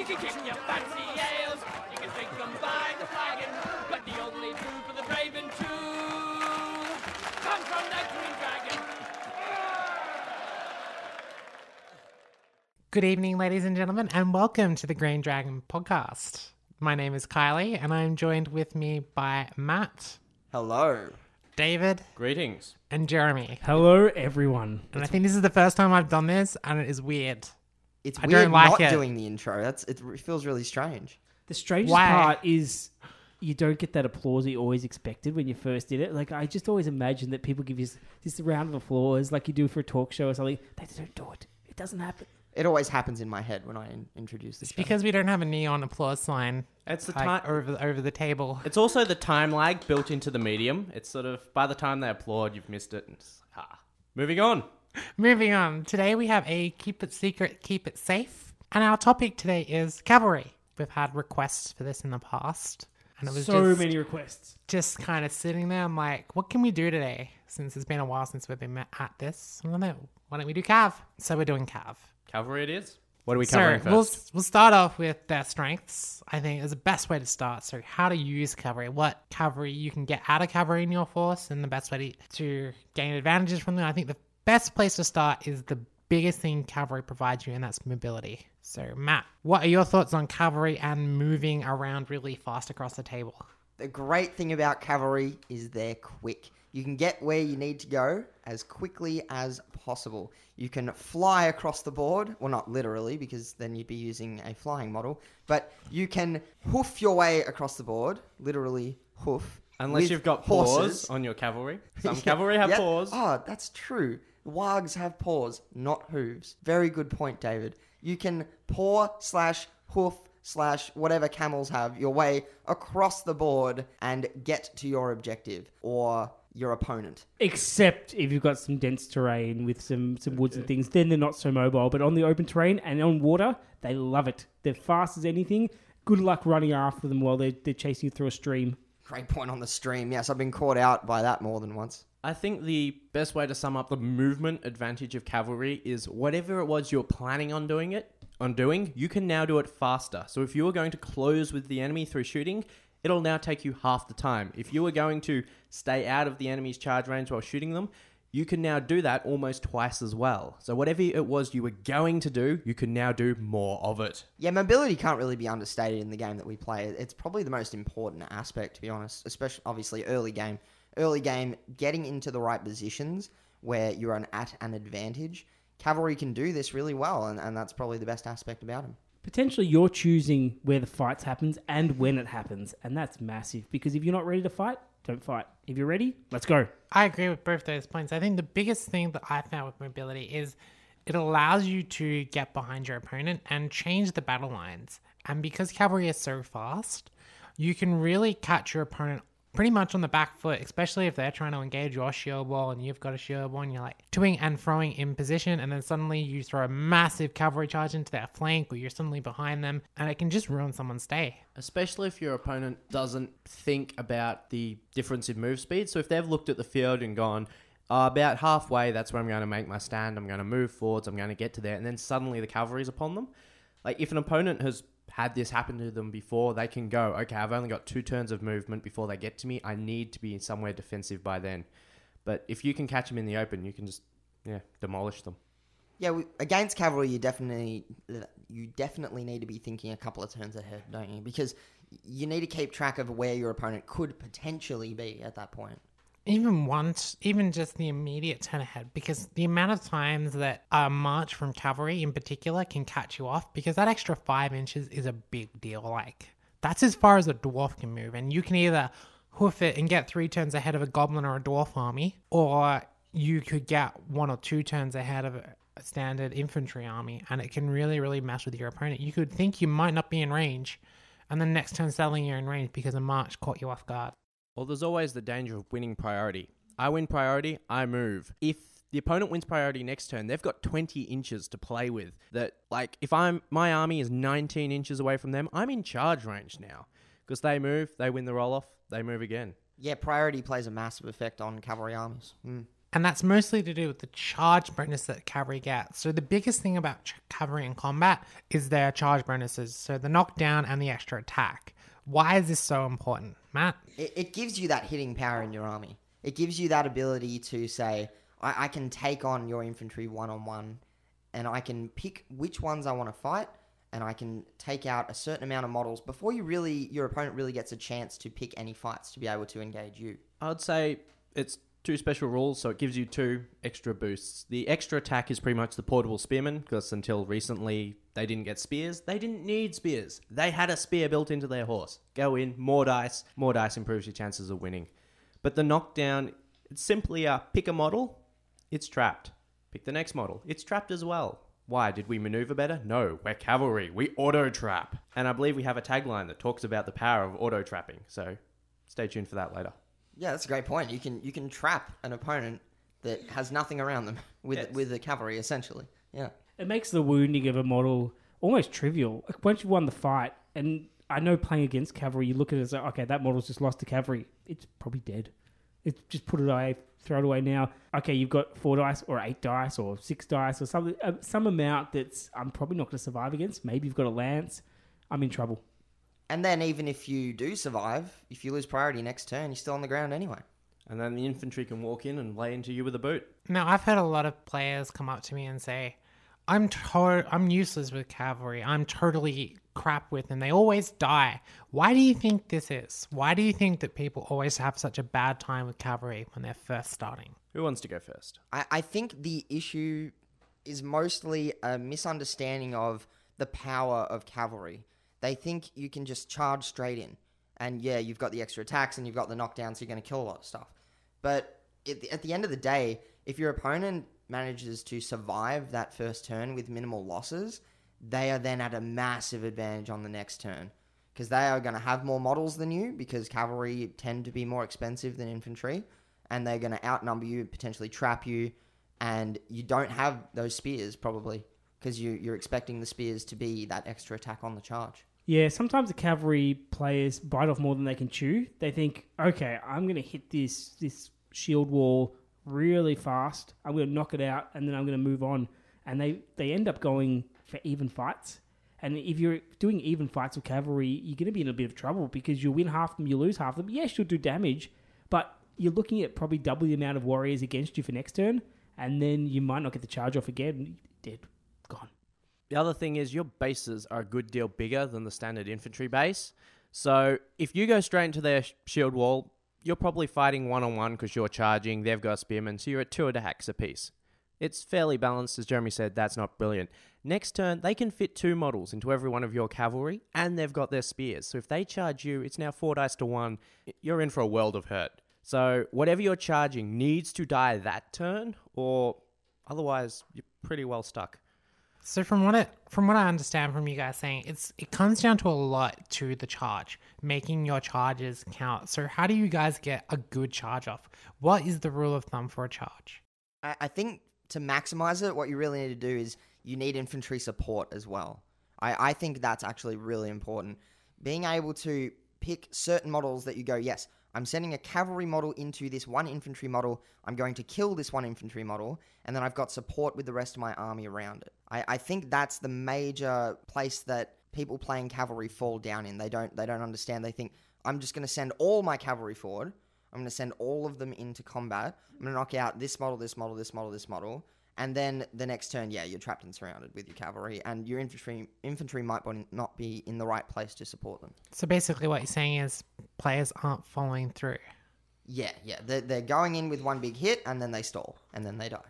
You can kick your fancy ales, you can drink them by the flagon, but the only food for the brave and true comes from the Green Dragon. Good evening, ladies and gentlemen, and welcome to the Green Dragon podcast. My name is Kylie, and I'm joined with me by Matt, Hello. David, Greetings. and Jeremy. Hello, everyone. And I think this is the first time I've done this, and it is weird. It's I weird don't like not it. doing the intro. That's it feels really strange. The strangest Why? part is you don't get that applause you always expected when you first did it. Like I just always imagine that people give you s- this round of applause, like you do for a talk show or something. They don't do it. It doesn't happen. It always happens in my head when I in- introduce the It's show. because we don't have a neon applause sign It's the like, time. over, over the table. It's also the time lag built into the medium. It's sort of by the time they applaud, you've missed it. And it's, ah. Moving on. Moving on. Today we have a keep it secret, keep it safe. And our topic today is cavalry. We've had requests for this in the past. And it was So just, many requests. just kind of sitting there. I'm like, what can we do today? Since it's been a while since we've been at this. I don't know. Why don't we do Cav? So we're doing Cav. Cavalry it is. What are we So covering we'll, first? we'll start off with their strengths. I think is the best way to start. So how to use cavalry, what cavalry you can get out of cavalry in your force, and the best way to, to gain advantages from them. I think the best place to start is the biggest thing cavalry provides you, and that's mobility. So Matt, what are your thoughts on cavalry and moving around really fast across the table? the great thing about cavalry is they're quick. You can get where you need to go as quickly as possible. You can fly across the board. Well, not literally, because then you'd be using a flying model. But you can hoof your way across the board. Literally hoof. Unless you've got horses. paws on your cavalry. Some cavalry have Yep. paws. Oh, that's true. Wargs have paws, not hooves. Very good point, David. You can paw slash hoof slash whatever camels have your way across the board and get to your objective or your opponent. Except if you've got some dense terrain with some, some woods and things, then they're not so mobile. But on the open terrain and on water, they love it. They're fast as anything. Good luck running after them while they're, they're chasing you through a stream. Great point on the stream. Yes, I've been caught out by that more than once. I think the best way to sum up the movement advantage of cavalry is whatever it was you're planning on doing it on doing, you can now do it faster. So if you were going to close with the enemy through shooting, it'll now take you half the time. If you were going to stay out of the enemy's charge range while shooting them, you can now do that almost twice as well. So whatever it was you were going to do, you can now do more of it. Yeah, mobility can't really be understated in the game that we play. It's probably the most important aspect, to be honest, especially obviously early game. Early game, getting into the right positions where you're an, at an advantage. Cavalry can do this really well, and, and that's probably the best aspect about them. potentially you're choosing where the fights happens and when it happens and that's massive because if you're not ready to fight don't fight if you're ready let's go I agree with both those points. I think the biggest thing that I found with mobility is it allows you to get behind your opponent and change the battle lines. And because cavalry is so fast, you can really catch your opponent pretty much on the back foot, especially if they're trying to engage your shield wall and you've got a shield wall and you're like toing and throwing in position, and then suddenly you throw a massive cavalry charge into their flank or you're suddenly behind them, and it can just ruin someone's day. Especially if your opponent doesn't think about the difference in move speed. So if they've looked at the field and gone, uh, about halfway, that's where I'm going to make my stand. I'm going to move forwards. I'm going to get to there. And then suddenly the cavalry's upon them. Like if an opponent has had this happen to them before, they can go, okay, I've only got two turns of movement before they get to me. I need to be somewhere defensive by then. But if you can catch them in the open, you can just, yeah, demolish them. Yeah, against cavalry, you definitely you definitely need to be thinking a couple of turns ahead, don't you? Because you need to keep track of where your opponent could potentially be at that point. Even once, even just the immediate turn ahead, because the amount of times that a march from cavalry in particular can catch you off, because that extra five inches is a big deal. Like, that's as far as a dwarf can move, and you can either hoof it and get three turns ahead of a goblin or a dwarf army, or you could get one or two turns ahead of a standard infantry army, and it can really, really mess with your opponent. You could think you might not be in range, and then next turn suddenly you're in range because a march caught you off guard. Well, there's always the danger of winning priority. I win priority, I move. If the opponent wins priority next turn, they've got 20 inches to play with. That, like, if I'm my army is 19 inches away from them, I'm in charge range now. Because they move, they win the roll off, they move again. Yeah, priority plays a massive effect on cavalry armies. Mm. and that's mostly to do with the charge bonus that cavalry gets. So the biggest thing about ch- cavalry in combat is their charge bonuses, so the knockdown and the extra attack. Why is this so important, Matt? It, it gives you that hitting power in your army. It gives you that ability to say, I, I can take on your infantry one on one, and I can pick which ones I want to fight, and I can take out a certain amount of models before you really your opponent really gets a chance to pick any fights to be able to engage you. I'd say it's two special rules, so it gives you two extra boosts. The extra attack is pretty much the portable spearman, because until recently they didn't get spears. They didn't need spears. They had a spear built into their horse. Go in, more dice. More dice improves your chances of winning. But the knockdown, it's simply a pick a model, it's trapped. Pick the next model, it's trapped as well. Why? Did we maneuver better? No, we're cavalry. We auto trap. And I believe we have a tagline that talks about the power of auto trapping. So stay tuned for that later. Yeah, that's a great point. You can you can trap an opponent that has nothing around them with Yes. with the cavalry essentially. Yeah. It makes the wounding of a model almost trivial. Like, Once you've won the fight, and I know playing against cavalry, you look at it as like, okay, that model's just lost to cavalry. It's probably dead. It's just put it away, throw it away now. Okay, you've got four dice or eight dice or six dice or something, uh, some amount that's I'm probably not going to survive against. Maybe you've got a lance. I'm in trouble. And then even if you do survive, if you lose priority next turn, you're still on the ground anyway. And then the infantry can walk in and lay into you with a boot. Now, I've had a lot of players come up to me and say, "I'm to- I'm useless with cavalry. I'm totally crap with, and they always die. Why do you think this is? Why do you think that people always have such a bad time with cavalry when they're first starting?" Who wants to go first? I, I think the issue is mostly a misunderstanding of the power of cavalry. They think you can just charge straight in. And yeah, you've got the extra attacks and you've got the knockdown, so you're going to kill a lot of stuff. But at the, end of the day, if your opponent manages to survive that first turn with minimal losses, they are then at a massive advantage on the next turn. Because they are going to have more models than you, because cavalry tend to be more expensive than infantry and they're going to outnumber you, potentially trap you, and you don't have those spears probably because you, you're expecting the spears to be that extra attack on the charge. Yeah, sometimes the cavalry players bite off more than they can chew. They think, okay, I'm going to hit this this shield wall really fast. I'm going to knock it out, and then I'm going to move on. And they they end up going for even fights. And if you're doing even fights with cavalry, you're going to be in a bit of trouble because you'll win half them, you lose half of them. Yes, you'll do damage, but you're looking at probably double the amount of warriors against you for next turn, and then you might not get the charge off again. Dead. The other thing is your bases are a good deal bigger than the standard infantry base. So if you go straight into their sh- shield wall, you're probably fighting one on one because you're charging. They've got spearmen, so you're at two attacks apiece. It's fairly balanced, as Jeremy said. That's not brilliant. Next turn, they can fit two models into every one of your cavalry, and they've got their spears. So if they charge you, it's now four dice to one. You're in for a world of hurt. So whatever you're charging needs to die that turn, or otherwise you're pretty well stuck. So from what it from what I understand from you guys saying, it's it comes down to a lot to the charge, making your charges count. So how do you guys get a good charge off? What is the rule of thumb for a charge? I, I think to maximize it, what you really need to do is you need infantry support as well. I, I think that's actually really important. Being able to pick certain models that you go, yes, I'm sending a cavalry model into this one infantry model. I'm going to kill this one infantry model, and then I've got support with the rest of my army around it. I, I think that's the major place that people playing cavalry fall down in. They don't they don't understand. They think I'm just going to send all my cavalry forward. I'm going to send all of them into combat. I'm going to knock out this model, this model, this model, this model, and then the next turn, yeah, you're trapped and surrounded with your cavalry, and your infantry infantry might not be in the right place to support them. So basically what you're saying is players aren't following through. Yeah, yeah, they're, they're going in with one big hit, and then they stall, and then they die.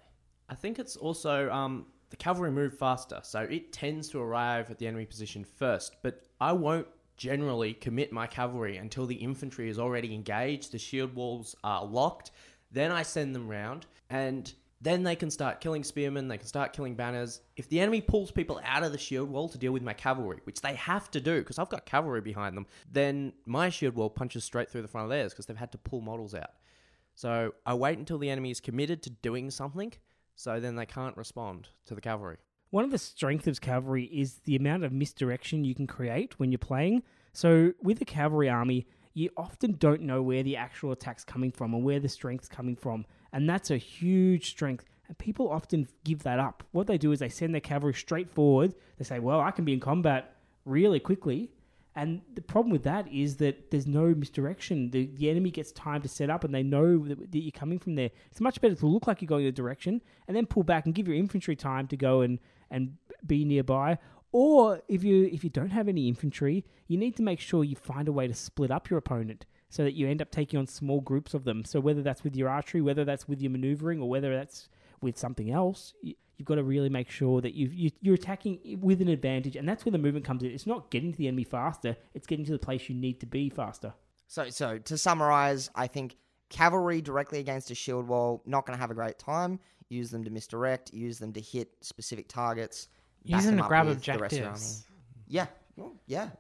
I think it's also um, the cavalry move faster, so it tends to arrive at the enemy position first. But I won't generally commit my cavalry until the infantry is already engaged, the shield walls are locked. Then I send them round, and then they can start killing spearmen, they can start killing banners. If the enemy pulls people out of the shield wall to deal with my cavalry, which they have to do because I've got cavalry behind them, then my shield wall punches straight through the front of theirs because they've had to pull models out. So I wait until the enemy is committed to doing something, so then they can't respond to the cavalry. One of the strengths of cavalry is the amount of misdirection you can create when you're playing. So with a cavalry army, you often don't know where the actual attack's coming from or where the strength's coming from. And that's a huge strength. And people often give that up. What they do is they send their cavalry straight forward. They say, well, I can be in combat really quickly. And the problem with that is that there's no misdirection. The, the enemy gets time to set up and they know that, that you're coming from there. It's much better to look like you're going in a direction and then pull back and give your infantry time to go and, and be nearby. Or if you if you don't have any infantry, you need to make sure you find a way to split up your opponent so that you end up taking on small groups of them. So whether that's with your archery, whether that's with your maneuvering, or whether that's with something else, you, you've got to really make sure that you've, you, you're attacking with an advantage, and that's where the movement comes in. It's not getting to the enemy faster; it's getting to the place you need to be faster. So, so to summarize, I think cavalry directly against a shield wall not going to have a great time. Use them to misdirect. Use them to hit specific targets. Use them to grab with the rest of your objectives. Yeah, well, yeah.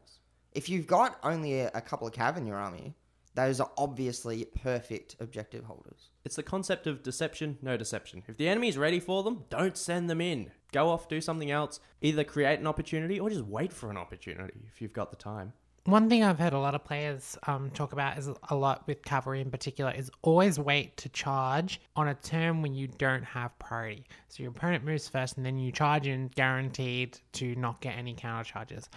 If you've got only a, a couple of cav in your army, those are obviously perfect objective holders. It's the concept of deception, no deception. If the enemy's ready for them, don't send them in. Go off, do something else. Either create an opportunity or just wait for an opportunity if you've got the time. One thing I've heard a lot of players um, talk about is a lot with cavalry in particular is always wait to charge on a turn when you don't have priority. So your opponent moves first and then you charge in, guaranteed to not get any counter charges.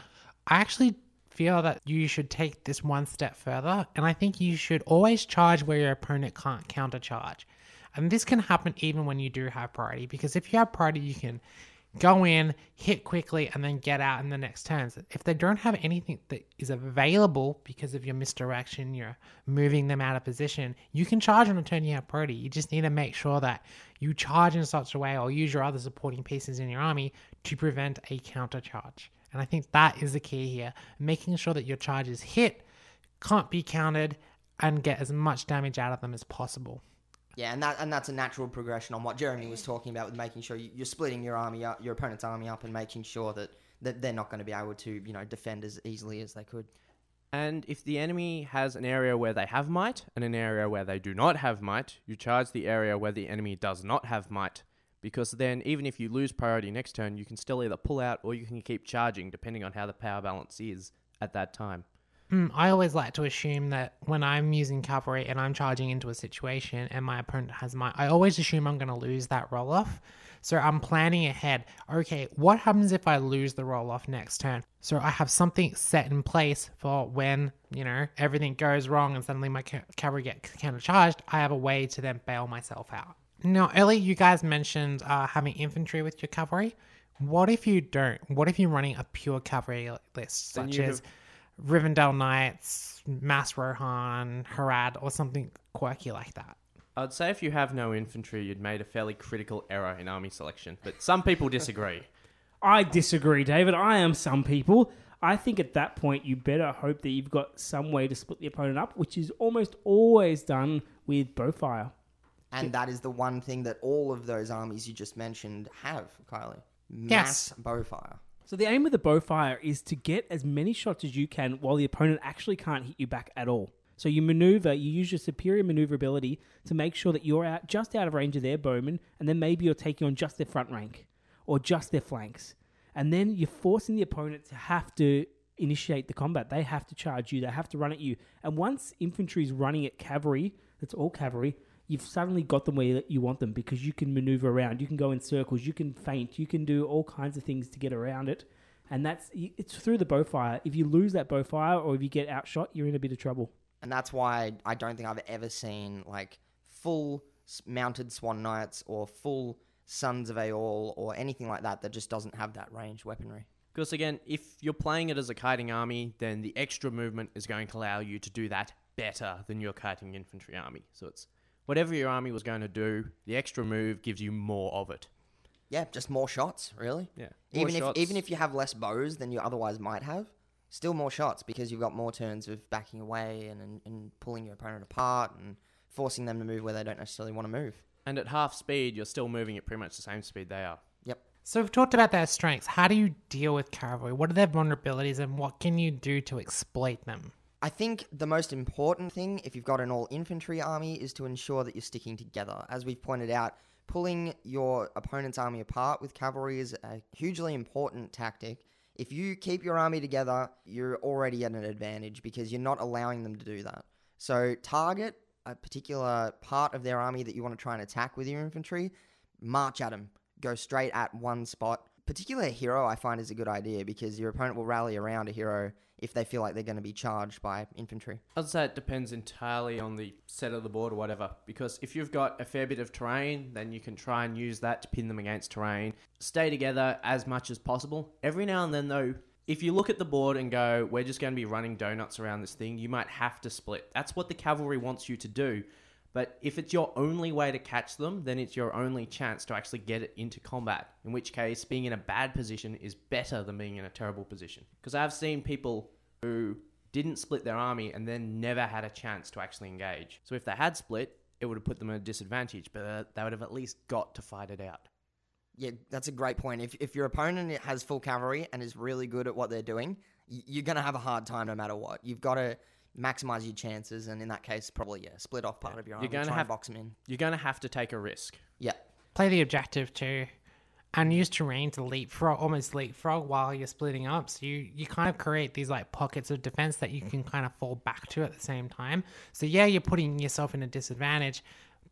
I actually feel that you should take this one step further, and I think you should always charge where your opponent can't counter charge. And this can happen even when you do have priority, because if you have priority, you can go in, hit quickly, and then get out in the next turns. If they don't have anything that is available because of your misdirection, you're moving them out of position, you can charge on a turn you have priority. You just need to make sure that you charge in such a way or use your other supporting pieces in your army to prevent a counter charge. And I think that is the key here, making sure that your charges hit, can't be countered, and get as much damage out of them as possible. Yeah, and that and that's a natural progression on what Jeremy was talking about with making sure you, you're splitting your army up, your opponent's army up, and making sure that, that they're not going to be able to, you know, defend as easily as they could. And if the enemy has an area where they have might and an area where they do not have might, you charge the area where the enemy does not have might. Because then, even if you lose priority next turn, you can still either pull out or you can keep charging depending on how the power balance is at that time. Mm, I always like to assume that when I'm using cavalry and I'm charging into a situation and my opponent has my, I always assume I'm going to lose that roll off. So I'm planning ahead. Okay, what happens if I lose the roll off next turn? So I have something set in place for when you know everything goes wrong and suddenly my ca- cavalry get counter charged. I have a way to then bail myself out. Now, earlier you guys mentioned uh, having infantry with your cavalry. What if you don't? What if you're running a pure cavalry list, Then such you as have- Rivendell Knights, Mass Rohan, Harad, or something quirky like that. I'd say if you have no infantry, you'd made a fairly critical error in army selection, but some people disagree. I disagree, David. I am some people. I think at that point you better hope that you've got some way to split the opponent up, which is almost always done with bowfire. And that is the one thing that all of those armies you just mentioned have, Kylie. Yes. Mass bowfire. So the aim of the bowfire is to get as many shots as you can while the opponent actually can't hit you back at all. So you maneuver, you use your superior maneuverability to make sure that you're out just out of range of their bowmen, and then maybe you're taking on just their front rank or just their flanks. And then you're forcing the opponent to have to initiate the combat. They have to charge you, they have to run at you. And once infantry is running at cavalry, that's all cavalry, you've suddenly got them where you want them because you can maneuver around, you can go in circles, you can feint, you can do all kinds of things to get around it. And that's it's through the bowfire. If you lose that bowfire or if you get outshot, you're in a bit of trouble. And that's why I don't think I've ever seen like full mounted Swan Knights or full Sons of Eorl or anything like that that just doesn't have that ranged weaponry. Because again, if you're playing it as a kiting army, then the extra movement is going to allow you to do that better than your kiting infantry army. So it's whatever your army was going to do, the extra move gives you more of it. Yeah, just more shots, really. Yeah. More Even if even if you have less bows than you otherwise might have, still more shots because you've got more turns of backing away and, and, and pulling your opponent apart and forcing them to move where they don't necessarily want to move. And at half speed, you're still moving at pretty much the same speed they are. Yep. So we've talked about their strengths. How do you deal with cavalry? What are their vulnerabilities and what can you do to exploit them? I think the most important thing, if you've got an all infantry army, is to ensure that you're sticking together. As we've pointed out, pulling your opponent's army apart with cavalry is a hugely important tactic. If you keep your army together, you're already at an advantage because you're not allowing them to do that. So target a particular part of their army that you want to try and attack with your infantry, march at them. Go straight at one spot. Particular hero I find is a good idea because your opponent will rally around a hero if they feel like they're going to be charged by infantry. I'd say it depends entirely on the set of the board or whatever. Because if you've got a fair bit of terrain, then you can try and use that to pin them against terrain. Stay together as much as possible. Every now and then, though, if you look at the board and go, we're just going to be running donuts around this thing, you might have to split. That's what the cavalry wants you to do. But if it's your only way to catch them, then it's your only chance to actually get it into combat. In which case, being in a bad position is better than being in a terrible position. Because I've seen people who didn't split their army and then never had a chance to actually engage. So if they had split, it would have put them at a disadvantage, but uh, they would have at least got to fight it out. Yeah, that's a great point. If, if your opponent has full cavalry and is really good at what they're doing, you're going to have a hard time no matter what. You've got to maximize your chances, and in that case, probably, yeah, split off part of your You're army, gonna have- and box them in. You're going to have to take a risk. Yeah. Play the objective too, and use terrain to leapfrog, almost leapfrog while you're splitting up. So you you kind of create these like pockets of defense that you can kind of fall back to at the same time. So yeah, you're putting yourself in a disadvantage,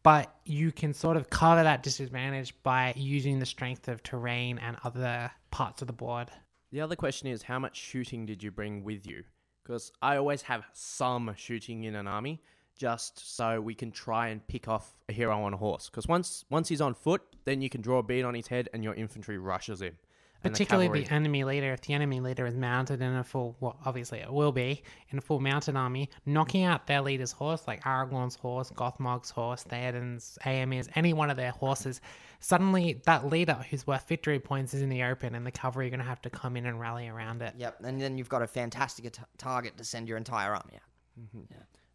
but you can sort of cover that disadvantage by using the strength of terrain and other parts of the board. The other question is how much shooting did you bring with you? Because I always have some shooting in an army just so we can try and pick off a hero on a horse. Because once once he's on foot, then you can draw a bead on his head and your infantry rushes him. And the Particularly the, enemy leader. If the enemy leader is mounted in a full, well, obviously it will be in a full mounted army, knocking out their leader's horse, like Aragorn's horse, Gothmog's horse, Theoden's, Eomer's, any one of their horses, suddenly that leader who's worth victory points is in the open, and the cavalry are going to have to come in and rally around it. Yep. And then you've got a fantastic at- target to send your entire army at. Mm-hmm.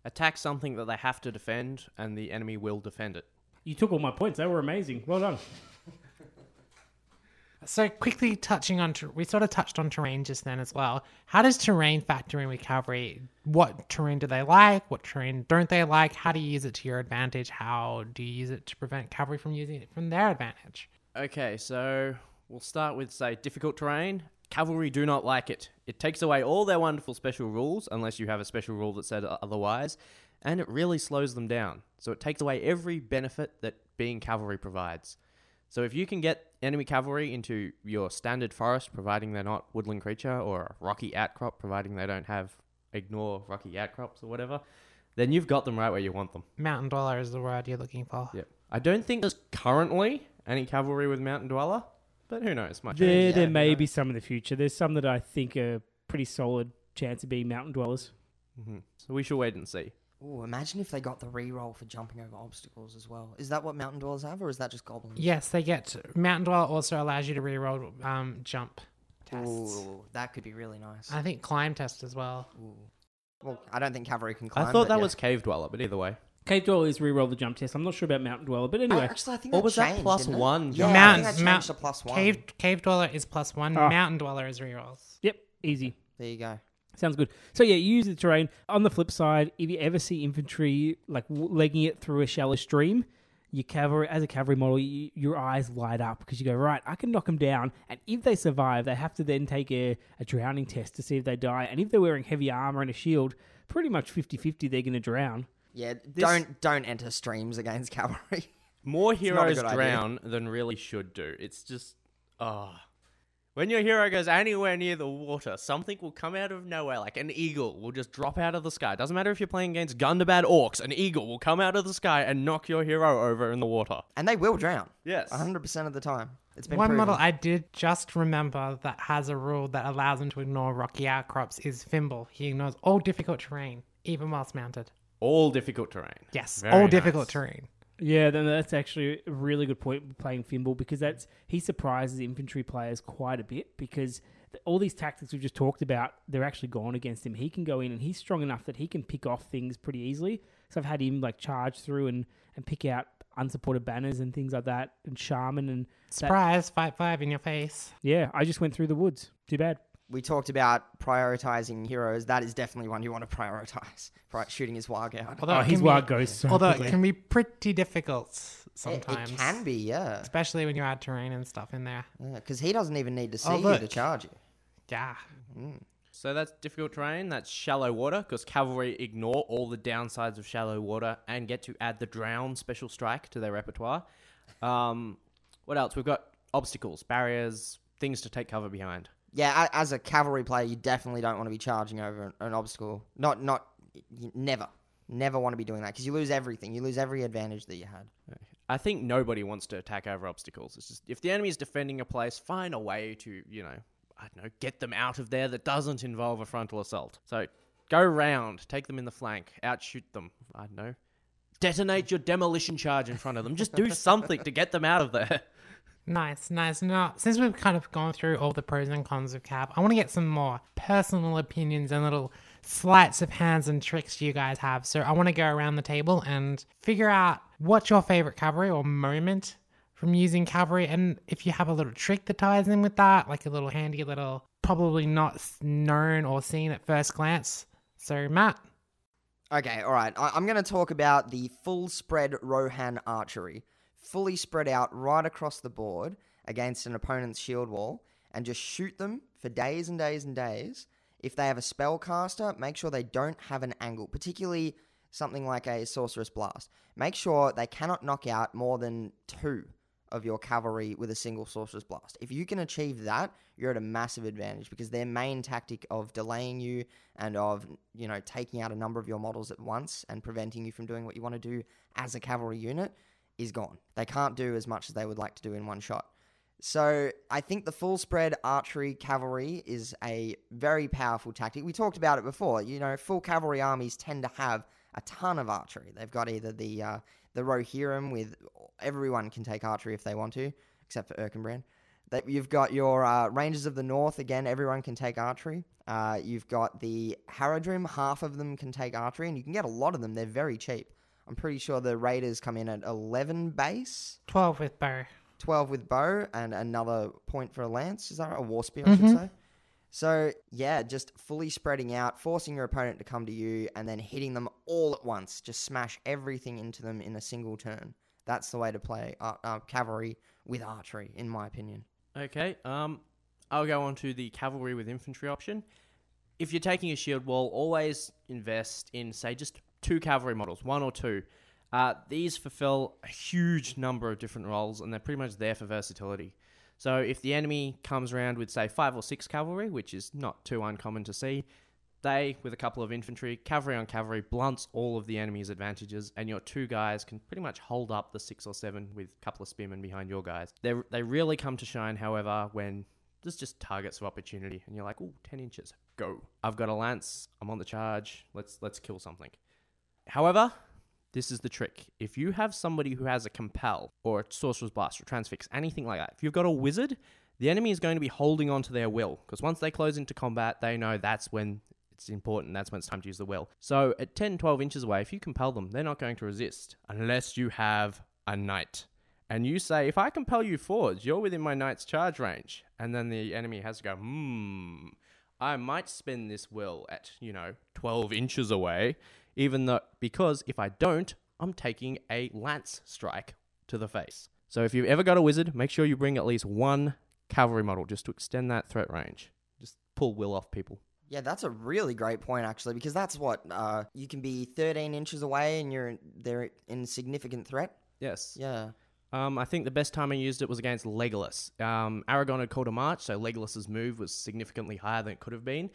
attack something that they have to defend, and the enemy will defend it. You took all my points. They were amazing. Well done. So quickly touching on, we sort of touched on terrain just then as well. How does terrain factor in recovery? What terrain do they like? What terrain don't they like? How do you use it to your advantage? How do you use it to prevent cavalry from using it from their advantage? Okay, so we'll start with say difficult terrain. Cavalry do not like it. It takes away all their wonderful special rules, unless you have a special rule that said otherwise, and it really slows them down. So it takes away every benefit that being cavalry provides. So if you can get enemy cavalry into your standard forest, providing they're not woodland creature or a rocky outcrop, providing they don't have ignore rocky outcrops or whatever, then you've got them right where you want them. Mountain dweller is the word you're looking for. Yep. I don't think there's currently any cavalry with mountain dweller, but who knows? Might change. There, yeah, there may knows? be some in the future. There's some that I think are pretty solid chance of being mountain dwellers. Mhm. So we shall wait and see. Ooh, imagine if they got the re-roll for jumping over obstacles as well. Is that what mountain dwellers have, or is that just goblins? Yes, they get mountain dweller also allows you to reroll um, jump tests. Ooh, that could be really nice. I think climb test as well. Well, I don't think cavalry can climb. I thought that yeah. was cave dweller, but either way. Cave dweller is re-roll the jump test. I'm not sure about mountain dweller, but anyway. actually, I think Or was that changed, plus one Yeah, jump? I Mountain- think that mount- to plus one. Cave cave dweller is plus one. Ah. Mountain dweller is rerolls. Yep, easy. There you go. Sounds good. So yeah, you use the terrain. On the flip side, if you ever see infantry like legging it through a shallow stream, your cavalry as a cavalry model, you, your eyes light up because you go right. I can knock them down, and if they survive, they have to then take a, a drowning test to see if they die. And if they're wearing heavy armor and a shield, pretty much 50-50 they're going to drown. Yeah, don't don't enter streams against cavalry. More heroes good idea. drown than really should do. It's just, ah. When your hero goes anywhere near the water, something will come out of nowhere, like an eagle will just drop out of the sky. Doesn't matter if you're playing against Gundabad orcs, an eagle will come out of the sky and knock your hero over in the water. and they will drown. Yes. 100% of the time. It's been One proven. model I did just remember that has a rule that allows him to ignore rocky outcrops is Fimbul. He ignores all difficult terrain, even whilst mounted. All difficult terrain. Yes, Very all difficult terrain. Yeah, then that's actually a really good point playing Fimbul because that's he surprises infantry players quite a bit because all these tactics we've just talked about they're actually gone against him. He can go in and he's strong enough that he can pick off things pretty easily. So I've had him like charge through and and pick out unsupported banners and things like that and shaman and that, Surprise, fight five in your face. yeah. I just went through the woods. Too bad. We talked about prioritizing heroes. That is definitely one you want to prioritize. Right, shooting his wog out. Although Oh, it his can be- wild goes so Although quickly. it can be pretty difficult sometimes. it can be, yeah. Especially when you add terrain and stuff in there. Because he doesn't even need to see Oh, you to charge you. Yeah. So that's difficult terrain. That's shallow water because cavalry ignore all the downsides of shallow water and get to add the drown special strike to their repertoire. Um, what else? We've got obstacles, barriers, things to take cover behind. Yeah, as a cavalry player, you definitely don't want to be charging over an, obstacle. Not, not, never, never want to be doing that because you lose everything. You lose every advantage that you had. I think nobody wants to attack over obstacles. It's just if the enemy is defending a place, find a way to, you know, I don't know, get them out of there that doesn't involve a frontal assault. So go round, take them in the flank, outshoot them. I don't know. Detonate your demolition charge in front of them. Just do something to get them out of there. Nice, nice. Now, since we've kind of gone through all the pros and cons of Cav, I want to get some more personal opinions and little sleights of hands and tricks you guys have. So I want to go around the table and figure out what's your favorite cavalry or moment from using cavalry, and if you have a little trick that ties in with that, like a little handy little, probably not known or seen at first glance. So Matt, Okay, all right. I- I'm going to talk about the full spread Rohan archery. Fully spread out right across the board against an opponent's shield wall and just shoot them for days and days and days. If they have a spellcaster, make sure they don't have an angle, particularly something like a Sorcerous Blast. Make sure they cannot knock out more than two of your cavalry with a single Sorcerous Blast. If you can achieve that, you're at a massive advantage because their main tactic of delaying you and of, you know, taking out a number of your models at once and preventing you from doing what you want to do as a cavalry unit is gone. They can't do as much as they would like to do in one shot. So I think the full spread archery cavalry is a very powerful tactic. We talked about it before. You know, full cavalry armies tend to have a ton of archery. They've got either the uh, the Rohirrim with everyone can take archery if they want to, except for Erkenbrand. That you've got your uh, Rangers of the North again. Everyone can take archery. Uh, you've got the Haradrim. Half of them can take archery, and you can get a lot of them. They're very cheap. I'm pretty sure the Raiders come in at 11 base. 12 with bow. 12 with bow and another point for a lance. Is that right? A war spear, I should say. So, yeah, just fully spreading out, forcing your opponent to come to you, and then hitting them all at once. Just smash everything into them in a single turn. That's the way to play uh, uh, cavalry with archery, in my opinion. Okay, um, I'll go on to the cavalry with infantry option. If you're taking a shield wall, always invest in, say, just two cavalry models, one or two. Uh, these fulfill a huge number of different roles, and they're pretty much there for versatility. So if the enemy comes around with, say, five or six cavalry, which is not too uncommon to see, they, with a couple of infantry, cavalry on cavalry, blunts all of the enemy's advantages, and your two guys can pretty much hold up the six or seven with a couple of spearmen behind your guys. They they really come to shine, however, when there's just targets of opportunity, and you're like, "Ooh, 10 inches, go! I've got a lance. I'm on the charge. Let's let's kill something." However, this is the trick. If you have somebody who has a compel or a sorcerous blast or transfix, anything like that, if you've got a wizard, the enemy is going to be holding on to their will because once they close into combat, they know that's when it's important. That's when it's time to use the will. So at 10, 12 inches away, if you compel them, they're not going to resist unless you have a knight. And you say, if I compel you forwards, you're within my knight's charge range. And then the enemy has to go, hmm, I might spend this will at, you know, 12 inches away, even though, because if I don't, I'm taking a lance strike to the face. So if you've ever got a wizard, make sure you bring at least one cavalry model just to extend that threat range. Just pull will off people. Yeah, that's a really great point, actually, because that's what uh, you can be 13 inches away and you're they're in significant threat. Yes. Yeah. Um, I think the best time I used it was against Legolas. Um, Aragorn had called a march, so Legolas's move was significantly higher than it could have been.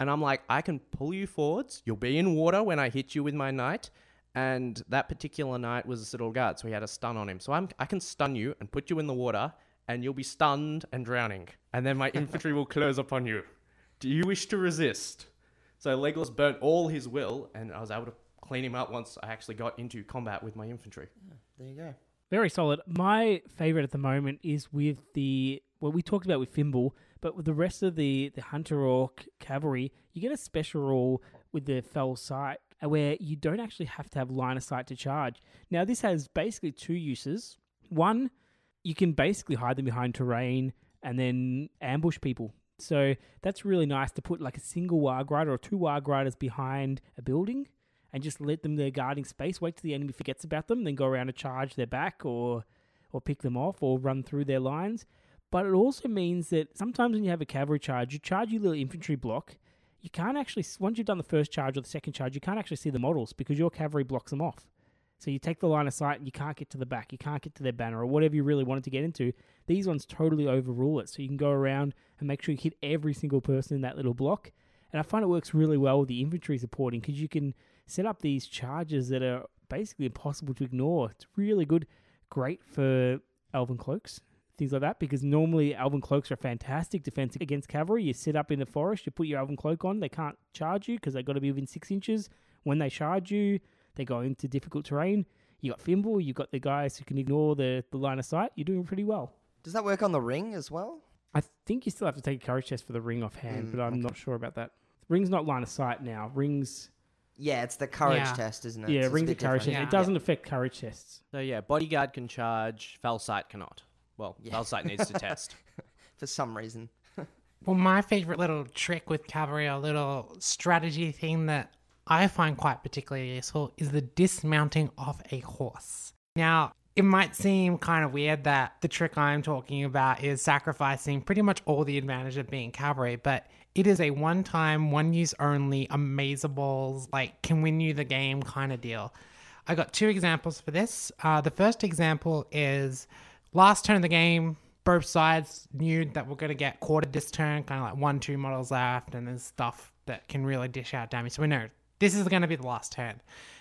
And I'm like, I can pull you forwards. You'll be in water when I hit you with my knight. And that particular knight was a Citadel Guard, so he had a stun on him. So I'm, I can stun you and put you in the water, and you'll be stunned and drowning. And then my infantry will close upon you. Do you wish to resist? So Legolas burnt all his will, and I was able to clean him up once I actually got into combat with my infantry. There you go. Very solid. My favorite at the moment is with the well, we talked about with Fimbul, but with the rest of the the Hunter Orc cavalry, you get a special rule with the Fell Sight uh, where you don't actually have to have line of sight to charge. Now, this has basically two uses. One, you can basically hide them behind terrain and then ambush people. So that's really nice to put like a single Warg Rider or two Warg Riders behind a building and just let them their guarding space. Wait till the enemy forgets about them, then go around and charge their back or or pick them off or run through their lines. But it also means that sometimes when you have a cavalry charge, you charge your little infantry block, you can't actually once you've done the first charge or the second charge, you can't actually see the models because your cavalry blocks them off. So you take the line of sight and you can't get to the back, you can't get to their banner or whatever you really wanted to get into. These ones totally overrule it. So you can go around and make sure you hit every single person in that little block. And I find it works really well with the infantry supporting because you can set up these charges that are basically impossible to ignore. It's really good, great for elven cloaks, things like that. Because normally elven cloaks are fantastic defense against cavalry. You sit up in the forest, you put your elven cloak on, they can't charge you because they've got to be within six inches. When they charge you, they go into difficult terrain. You got Fimbul, you got the guys who can ignore the, the line of sight. You're doing pretty well. Does that work on the ring as well? I think you still have to take a courage test for the ring offhand, Mm, but I'm not sure about that. Ring's not line of sight now. Rings, Yeah, it's the courage Yeah. test, isn't it? yeah, It's a rings a courage different. test. Yeah. It doesn't affect courage tests. So yeah, bodyguard can charge, Fell Sight cannot. Well, Yeah. Fell Sight needs to test. For some reason. Well, my favorite little trick with cavalry, or little strategy thing that I find quite particularly useful, is the dismounting of a horse. Now, it might seem kind of weird that the trick I'm talking about is sacrificing pretty much all the advantage of being cavalry, but it is a one time, one use only, amazables, like can win you the game kind of deal. I got two examples for this. Uh, the first example is last turn of the game, both sides knew that we're going to get quartered this turn, kind of like one, two models left, and there's stuff that can really dish out damage. So we know this is going to be the last turn.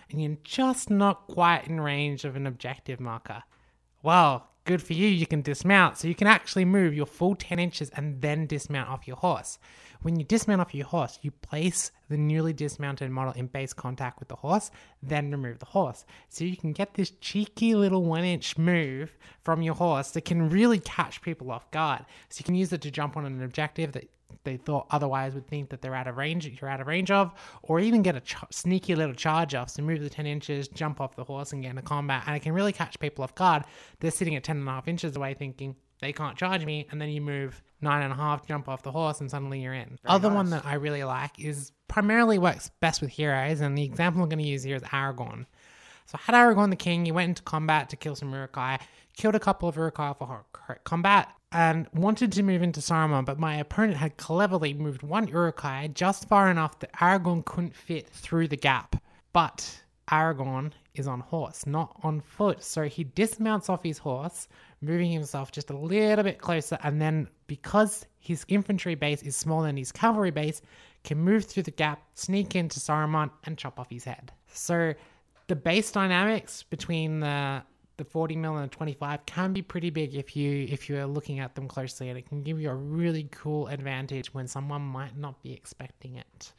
And you're just not quite in range of an objective marker. Well, good for you, you can dismount. So you can actually move your full 10 inches and then dismount off your horse. When you dismount off your horse, you place the newly dismounted model in base contact with the horse, then remove the horse. So you can get this cheeky little one inch move from your horse that can really catch people off guard. So you can use it to jump on an objective that they thought otherwise would think that they're out of range, you're out of range of, or even get a ch- sneaky little charge off. So move the 10 inches, jump off the horse, and get into combat. And it can really catch people off guard. They're sitting at 10 and a half inches away thinking, they can't charge me. And then you move nine and a half, jump off the horse, and suddenly you're in. Other one that I really like is primarily works best with heroes. And the example I'm going to use here is Aragorn. So I had Aragorn the King. He went into combat to kill some Uruk-hai, killed a couple of Uruk-hai for combat, and wanted to move into Saruman. But my opponent had cleverly moved one Uruk-hai just far enough that Aragorn couldn't fit through the gap. But Aragorn is on horse, not on foot. So he dismounts off his horse, moving himself just a little bit closer, and then because his infantry base is smaller than his cavalry base, can move through the gap, sneak into Saruman, and chop off his head. So the base dynamics between the the 40 mil and the 25 can be pretty big if you if you're looking at them closely and it can give you a really cool advantage when someone might not be expecting it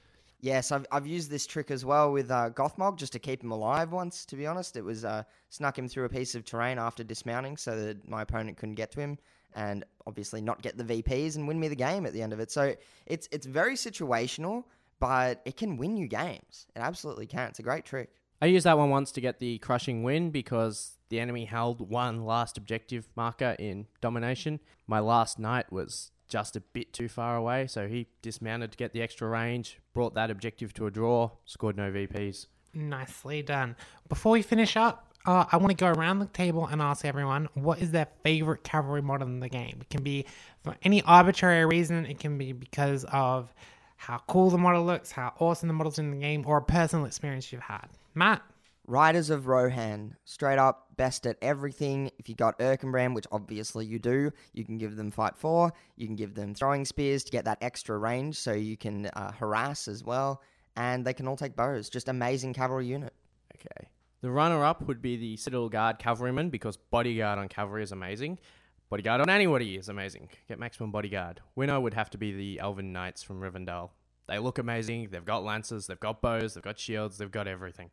Yes, I've, I've used this trick as well with uh, Gothmog just to keep him alive once, to be honest. It was uh, snuck him through a piece of terrain after dismounting so that my opponent couldn't get to him and obviously not get the VPs and win me the game at the end of it. So it's, it's very situational, but it can win you games. It absolutely can. It's a great trick. I used that one once to get the crushing win because the enemy held one last objective marker in domination. My last knight was just a bit too far away, so he dismounted to get the extra range, brought that objective to a draw, scored no VPs. nicely done before we finish up uh, I want to go around the table and ask everyone what is their favorite cavalry model in the game. It can be for any arbitrary reason. It can be because of how cool the model looks, how awesome the model's in the game, or a personal experience you've had. Matt, Riders of Rohan, straight up best at everything. If you got Erkenbrand, which obviously you do, you can give them fight four. You can give them throwing spears to get that extra range, so you can uh, harass as well. And they can all take bows. Just amazing cavalry unit. Okay. The runner up would be the Citadel Guard Cavalryman because Bodyguard on Cavalry is amazing. Bodyguard on anybody is amazing. Get maximum Bodyguard. Winner would have to be the Elven Knights from Rivendell. They look amazing. They've got lances, they've got bows, they've got shields, they've got everything.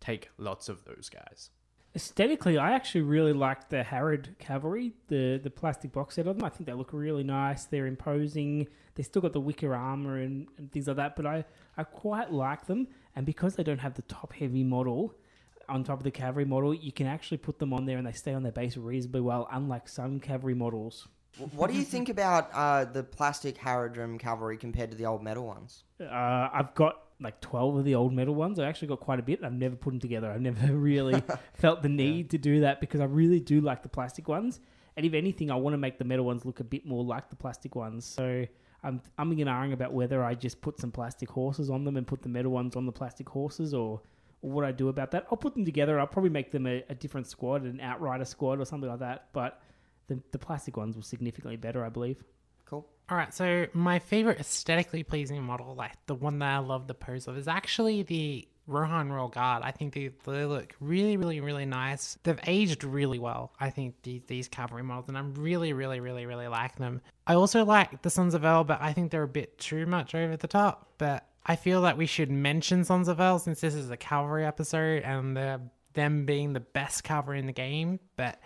Take lots of those guys. Aesthetically, I actually really like the Harad cavalry, the the plastic box set of them. I think they look really nice. They're imposing. They still got the wicker armor and, and things like that, but I, I quite like them. And because they don't have the top heavy model on top of the cavalry model, you can actually put them on there and they stay on their base reasonably well, unlike some cavalry models. What do you think about uh, the plastic Haradrim cavalry compared to the old metal ones? Uh, I've got like 12 of the old metal ones. I actually got quite a bit. I've never put them together. I've never really felt the need to do that because I really do like the plastic ones. And if anything, I want to make the metal ones look a bit more like the plastic ones. So I'm I'm and ahhing about whether I just put some plastic horses on them and put the metal ones on the plastic horses, or, or what I do about that. I'll put them together. I'll probably make them a, a different squad, an outrider squad or something like that. But the the plastic ones were significantly better, I believe. Cool. All right, so my favorite aesthetically pleasing model, like the one that I love the pose of, is actually the Rohan Royal Guard. I think they, they look really, really, really nice. They've aged really well, I think, these, these cavalry models, and I'm really, really, really, really like them. I also like the Sons of Eorl, but I think they're a bit too much over the top. But I feel that we should mention Sons of Eorl since this is a cavalry episode and they're them being the best cavalry in the game. But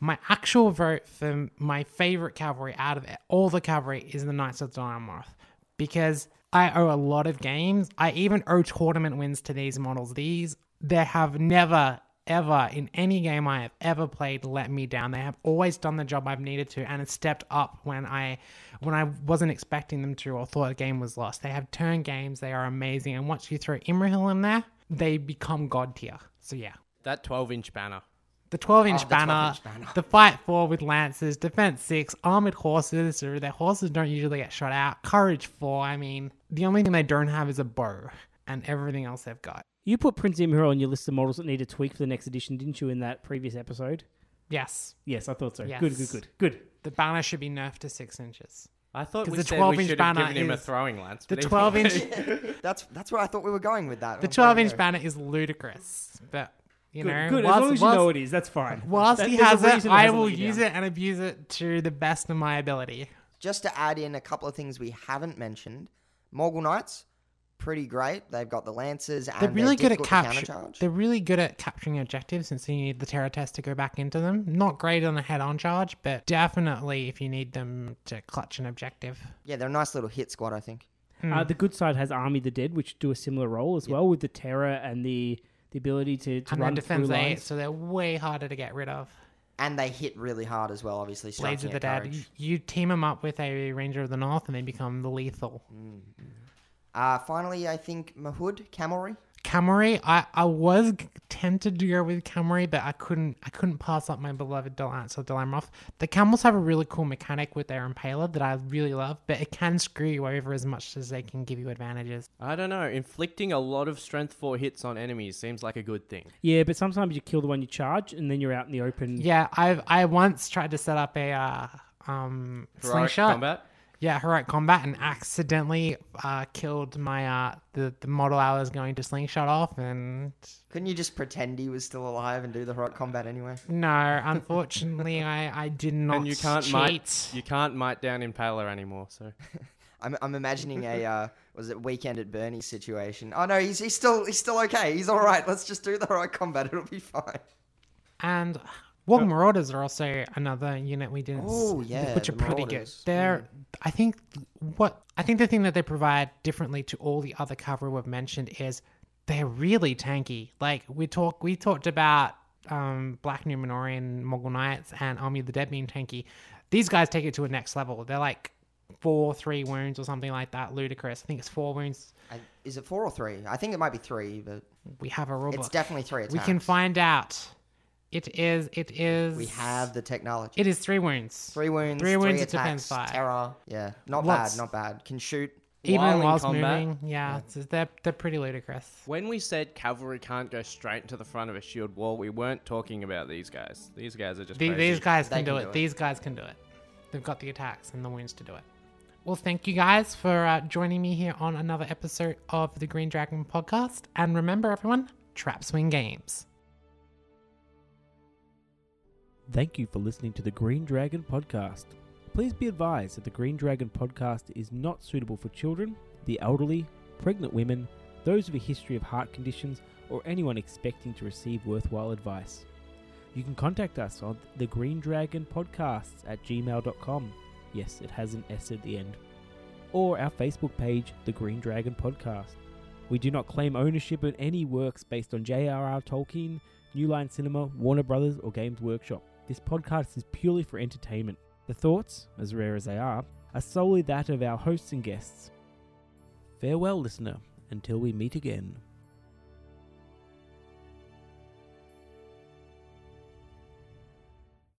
my actual vote for my favorite cavalry out of all the cavalry is the Knights of Dol Amroth because I owe a lot of games. I even owe tournament wins to these models. These they have never ever in any game I have ever played let me down. They have always done the job I've needed to and it stepped up when I when I wasn't expecting them to or thought the game was lost. They have turn games. They are amazing. And once you throw Imrahil in there, they become god tier. So yeah. That 12 inch banner. The 12 inch Oh, banner, banner. the fight four with lances, defense six, armored horses, so their horses don't usually get shot out, courage four. I mean, the only thing they don't have is a bow, and everything else they've got. You put Prince Imrahil on your list of models that need a tweak for the next edition, didn't you? In that previous episode. Yes, Yes, I thought so. Yes. Good, good, good, good. the banner should be nerfed to six inches. I thought 'Cause we the said 12 we inch should have banner given him a is- throwing lance. The but he- 12 inch, That's that's where I thought we were going with that. the Oh, 12 inch banner is ludicrous, but you Good, know, good. whilst- as long as you whilst- know it is, that's fine. Whilst That- he there's a has it, reason I hasn't will let you use down. it and abuse it to the best of my ability. Just to add in a couple of things we haven't mentioned, Morgul Knights, pretty great. They've got the lances and They're really good at difficult to capture. They're really good at capturing objectives since you need the terror test to go back into them. Not great on a head-on charge, but definitely if you need them to clutch an objective. Yeah, they're a nice little hit squad, I think. Hmm. Uh, the good side has Army the Dead, which do a similar role as well, with the terror and the the ability to, to And run defense through eight, lines. so they're way harder to get rid of. And they hit really hard as well, obviously. Blades of the Dead. You, you team them up with a Ranger of the North, and they become the lethal. Uh, finally, I think Mahud, Camelry. Camry, I, I was tempted to go with Camry, but I couldn't I couldn't pass up my beloved Delance of Dol Amroth. The camels have a really cool mechanic with their impaler that I really love, but it can screw you over as much as they can give you advantages. I don't know. Inflicting a lot of strength four hits on enemies seems like a good thing. Yeah, but sometimes you kill the one you charge, and then you're out in the open. Yeah, I've I once tried to set up a uh, um Heroic slingshot. combat. Yeah, heroic combat and accidentally uh, killed my uh the, the model I was going to slingshot off and Couldn't you just pretend he was still alive and do the heroic combat anyway? no, unfortunately I, I did not and you can't cheat. might you can't might down Impaler anymore. So I'm, I'm imagining a uh, was it weekend at Bernie's situation. Oh no, he's, he's still he's still okay. He's all right. Let's just do the heroic combat. It'll be fine. And Warg Marauders are also another unit we didn't. Oh, yeah, which are pretty good. They're, I think, what I think the thing that they provide differently to all the other cover we've mentioned is they're really tanky. Like we talk, we talked about um, Black Numenorean Morgul Knights and Army of the Dead being tanky. These guys take it to a next level. They're like four, three wounds or something like that. Ludicrous. I think it's four wounds. I, is it four or three? I think it might be three, but We have a rule it's book. definitely three attacks. We can find out. It is. It is. We have the technology. It is three wounds. Three wounds, Three three, wounds, it attacks, depends five. terror. Yeah, not Lots. bad, not bad. Can shoot. Even While in whilst combat. moving, yeah, it's- they're they're pretty ludicrous. when we said cavalry can't go straight into the front of a shield wall, we weren't talking about these guys. These guys are just The- crazy. these guys They can, do, can it. do it. These guys can do it. They've got the attacks and the wounds to do it. Well, thank you guys for uh, joining me here on another episode of the Green Dragon podcast. And remember, everyone, trap swing games. Thank you for listening to the Green Dragon podcast. Please be advised that the Green Dragon podcast is not suitable for children, the elderly, pregnant women, those with a history of heart conditions, or anyone expecting to receive worthwhile advice. You can contact us on the Green Dragon Podcasts at gmail.com. Yes, it has an S at the end. Or our Facebook page, The Green Dragon Podcast. We do not claim ownership of any works based on J.R.R. Tolkien, New Line Cinema, Warner Brothers, or Games Workshop. This podcast is purely for entertainment. The thoughts, as rare as they are, are solely that of our hosts and guests. Farewell, listener, until we meet again.